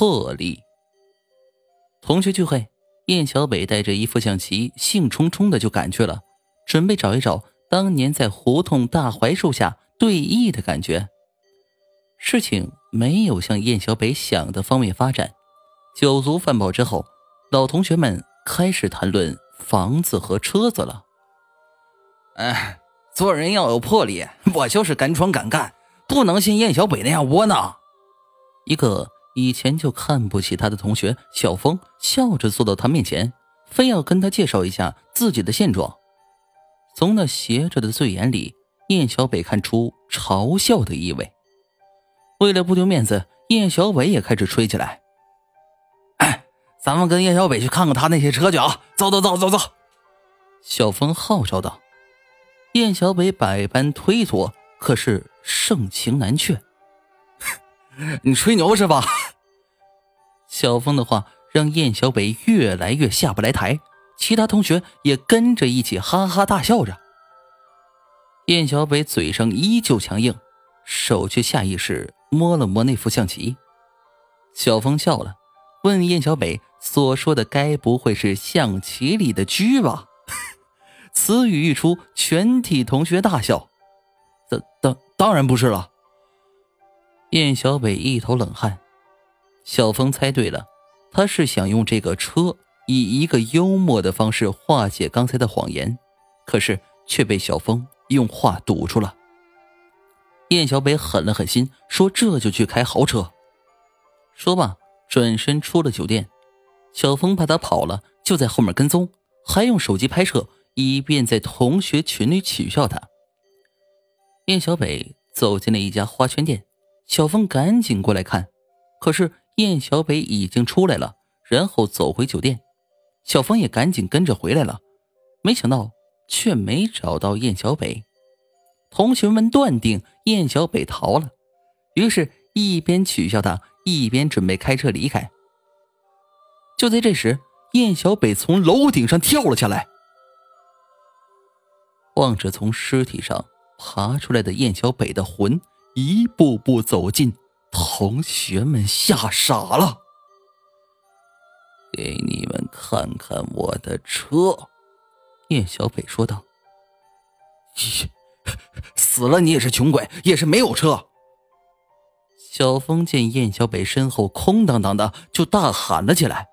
魄力。同学聚会，燕小北带着一副象棋，兴冲冲的就赶去了，准备找一找当年在胡同大槐树下对弈的感觉。事情没有向燕小北想的方面发展。酒足饭饱之后，老同学们开始谈论房子和车子了。哎，做人要有魄力，我就是敢闯敢干，不能像燕小北那样窝囊。一个以前就看不起他的同学小峰笑着坐到他面前，非要跟他介绍一下自己的现状。从那斜着的醉眼里，燕小北看出嘲笑的意味。为了不丢面子，燕小北也开始吹起来。哎，咱们跟燕小北去看看他那些车去啊！走走走走走！小峰号召道。燕小北百般推脱，可是盛情难却。你吹牛是吧？小峰的话让燕小北越来越下不来台，其他同学也跟着一起哈哈大笑着。燕小北嘴上依旧强硬，手却下意识摸了摸那副象棋。小峰笑了，问燕小北所说的该不会是象棋里的车吧？此语一出，全体同学大笑。当当当然不是了。燕小北一头冷汗。小峰猜对了，他是想用这个车以一个幽默的方式化解刚才的谎言，可是却被小峰用话堵住了。燕小北狠了狠心，说：“这就去开豪车。”说罢，转身出了酒店。小峰怕他跑了，就在后面跟踪，还用手机拍摄。以便在同学群里取笑他。燕小北走进了一家花圈店，小峰赶紧过来看，可是燕小北已经出来了，然后走回酒店。小峰也赶紧跟着回来了，没想到却没找到燕小北。同学们断定燕小北逃了，于是一边取笑他，一边准备开车离开。就在这时，燕小北从楼顶上跳了下来。望着从尸体上爬出来的燕小北的魂一步步走近，同学们吓傻了。给你们看看我的车，燕小北说道。死了你也是穷鬼，也是没有车。小峰见燕小北身后空荡荡的，就大喊了起来。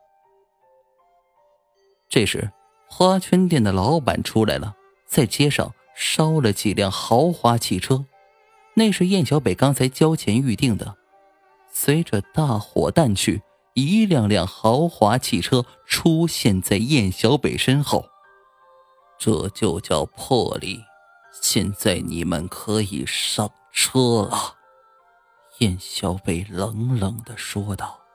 这时，花圈店的老板出来了。在街上烧了几辆豪华汽车，那是燕小北刚才交钱预定的。随着大火淡去，一辆辆豪华汽车出现在燕小北身后，这就叫魄力。现在你们可以上车了。”燕小北冷冷的说道。